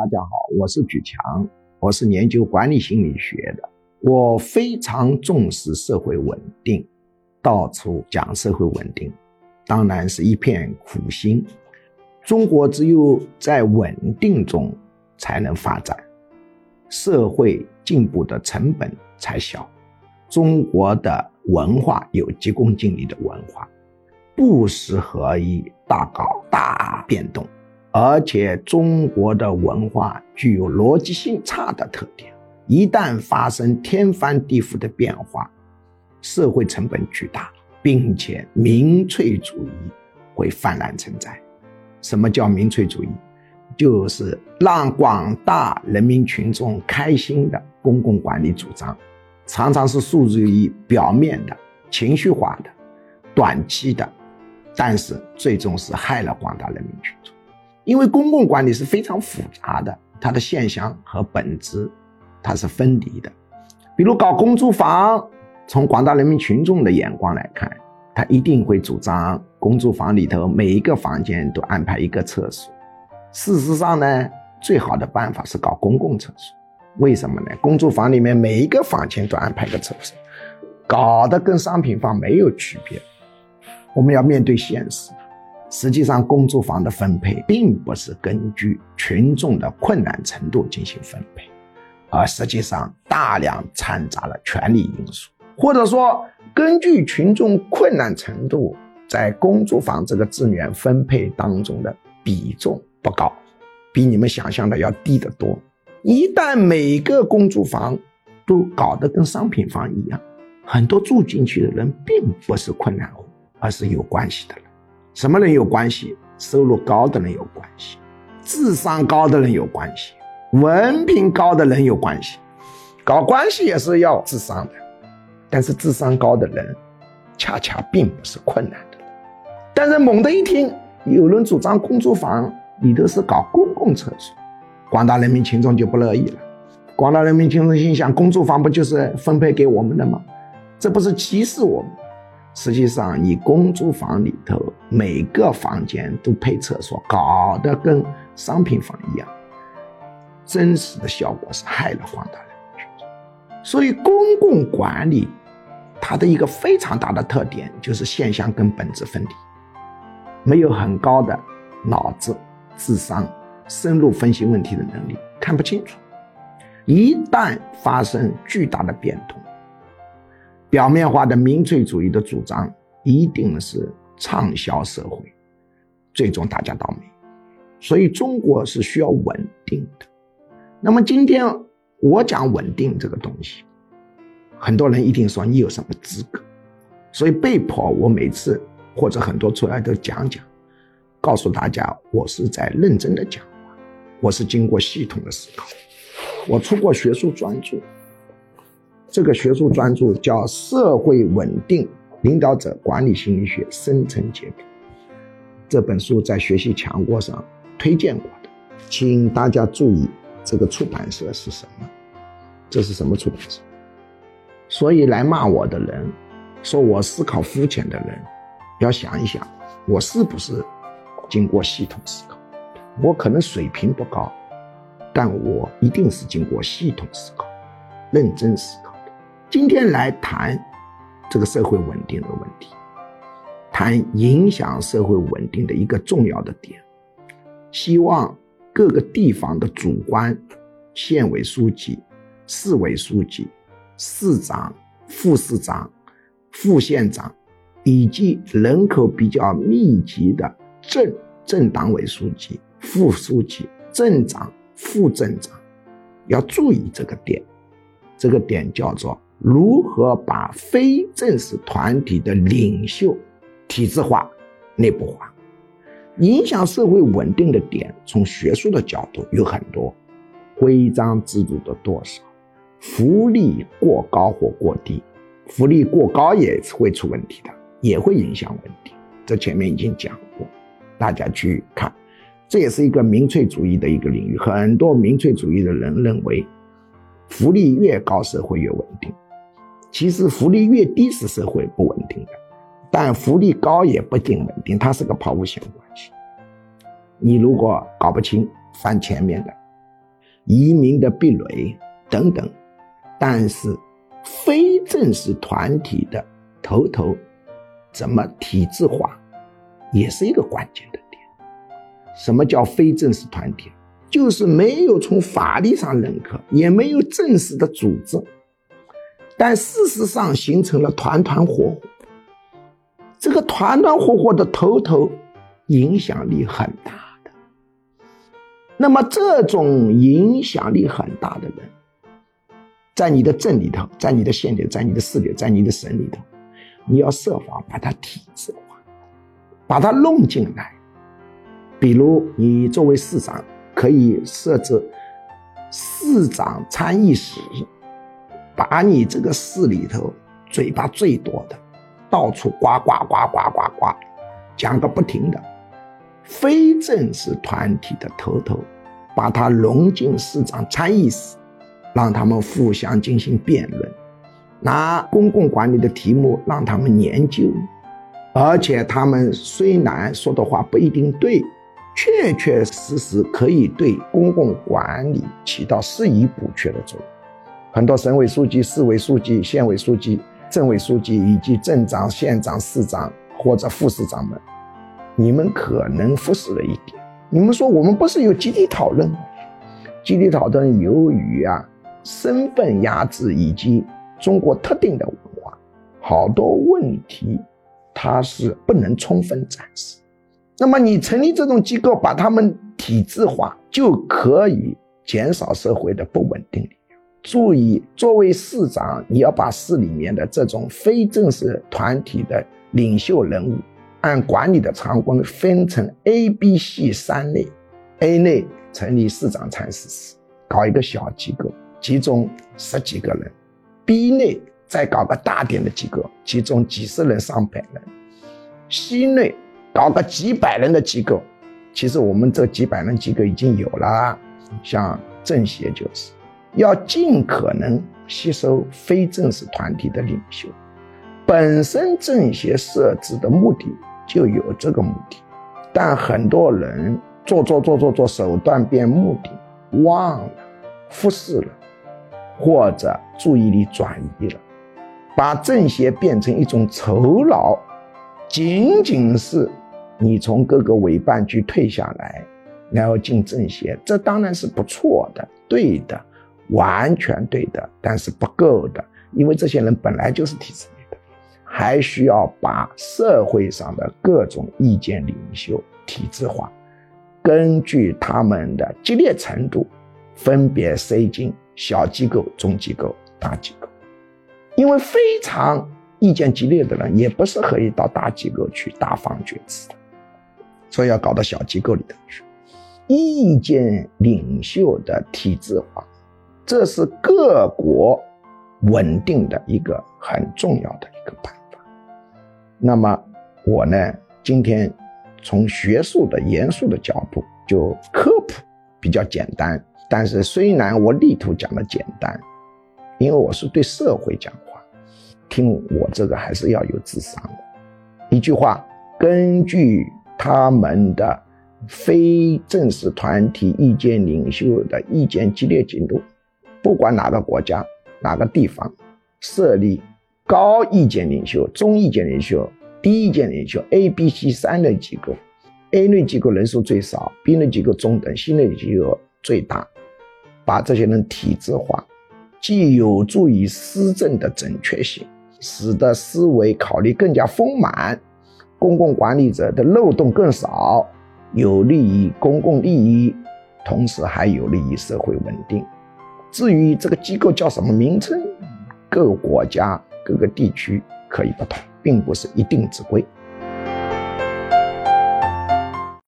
大家好，我是举强，我是研究管理心理学的。我非常重视社会稳定，到处讲社会稳定，当然是一片苦心。中国只有在稳定中才能发展，社会进步的成本才小。中国的文化有急功近利的文化，不适合于大搞大变动。而且中国的文化具有逻辑性差的特点，一旦发生天翻地覆的变化，社会成本巨大，并且民粹主义会泛滥成灾。什么叫民粹主义？就是让广大人民群众开心的公共管理主张，常常是诉诸于表面的、情绪化的、短期的，但是最终是害了广大人民群众。因为公共管理是非常复杂的，它的现象和本质，它是分离的。比如搞公租房，从广大人民群众的眼光来看，他一定会主张公租房里头每一个房间都安排一个厕所。事实上呢，最好的办法是搞公共厕所。为什么呢？公租房里面每一个房间都安排个厕所，搞得跟商品房没有区别。我们要面对现实。实际上，公租房的分配并不是根据群众的困难程度进行分配，而实际上大量掺杂了权力因素，或者说根据群众困难程度在公租房这个资源分配当中的比重不高，比你们想象的要低得多。一旦每个公租房都搞得跟商品房一样，很多住进去的人并不是困难户，而是有关系的人。什么人有关系？收入高的人有关系，智商高的人有关系，文凭高的人有关系。搞关系也是要智商的，但是智商高的人，恰恰并不是困难的。但是猛地一听，有人主张公租房里头是搞公共厕所，广大人民群众就不乐意了。广大人民群众心想：公租房不就是分配给我们的吗？这不是歧视我们？实际上，你公租房里头每个房间都配厕所，搞得跟商品房一样，真实的效果是害了广大人民群众。所以，公共管理它的一个非常大的特点就是现象跟本质分离，没有很高的脑子、智商、深入分析问题的能力，看不清楚。一旦发生巨大的变动，表面化的民粹主义的主张一定是畅销社会，最终大家倒霉。所以中国是需要稳定的。那么今天我讲稳定这个东西，很多人一定说你有什么资格？所以被迫我每次或者很多出来都讲讲，告诉大家我是在认真的讲话，我是经过系统的思考，我出过学术专著。这个学术专著叫《社会稳定领导者管理心理学深层解读》，这本书在学习强国上推荐过的，请大家注意，这个出版社是什么？这是什么出版社？所以来骂我的人，说我思考肤浅的人，要想一想，我是不是经过系统思考？我可能水平不高，但我一定是经过系统思考、认真思考。今天来谈这个社会稳定的问题，谈影响社会稳定的一个重要的点，希望各个地方的主官、县委书记、市委书记、市长、副市长、副县长，以及人口比较密集的镇镇党委书记、副书记、镇长、副镇长，要注意这个点，这个点叫做。如何把非正式团体的领袖体制化、内部化？影响社会稳定的点，从学术的角度有很多：规章制度的多少，福利过高或过低，福利过高也会出问题的，也会影响稳定。这前面已经讲过，大家去看，这也是一个民粹主义的一个领域。很多民粹主义的人认为，福利越高，社会越稳定。其实福利越低是社会不稳定的，但福利高也不一定稳定，它是个抛物线关系。你如果搞不清翻前面的，移民的壁垒等等。但是，非正式团体的头头怎么体制化，也是一个关键的点。什么叫非正式团体？就是没有从法律上认可，也没有正式的组织，但事实上形成了团团伙伙。这个团团伙伙的头头，影响力很大的。那么，这种影响力很大的人。在你的镇里头，在你的县里，在你的市里，在你的省里头，你要设法把它体制化，把它弄进来。比如，你作为市长，可以设置市长参议室，把你这个市里头嘴巴最多的，到处呱呱呱呱呱呱，讲个不停的，非正式团体的头头，把他融进市长参议室。让他们互相进行辩论，拿公共管理的题目让他们研究，而且他们虽然说的话不一定对，确确实实可以对公共管理起到适宜补缺的作用。很多省委书记、市委书记、县委书记、镇委书记以及镇长、县长、市长或者副市长们，你们可能忽视了一点。你们说我们不是有集体讨论吗？集体讨论由于啊。身份压制以及中国特定的文化，好多问题，它是不能充分展示。那么你成立这种机构，把他们体制化，就可以减少社会的不稳定力。注意，作为市长，你要把市里面的这种非正式团体的领袖人物，按管理的常规分成 A、B、C 三类。A 类成立市长参事室，搞一个小机构。集中十几个人，B 类再搞个大点的机构，集中几十人、上百人；C 类搞个几百人的机构。其实我们这几百人机构已经有了，像政协就是，要尽可能吸收非正式团体的领袖。本身政协设置的目的就有这个目的，但很多人做做做做做手段变目的，忘了，忽视了。或者注意力转移了，把政协变成一种酬劳，仅仅是你从各个委办局退下来，然后进政协，这当然是不错的，对的，完全对的，但是不够的，因为这些人本来就是体制内的，还需要把社会上的各种意见领袖体制化，根据他们的激烈程度，分别塞进。小机构、中机构、大机构，因为非常意见激烈的人也不适合于到大机构去大放厥词的，所以要搞到小机构里头去。意见领袖的体制化，这是各国稳定的一个很重要的一个办法。那么我呢，今天从学术的严肃的角度就科普比较简单。但是，虽然我力图讲的简单，因为我是对社会讲话，听我这个还是要有智商的。一句话，根据他们的非正式团体意见领袖的意见激烈程度，不管哪个国家、哪个地方，设立高意见领袖、中意见领袖、低意见领袖 A、B、C 三类机构，A 类机构人数最少，B 类机构中等，C 类机构最大。把这些人体制化，既有助于施政的准确性，使得思维考虑更加丰满，公共管理者的漏洞更少，有利于公共利益，同时还有利于社会稳定。至于这个机构叫什么名称，各个国家、各个地区可以不同，并不是一定之规。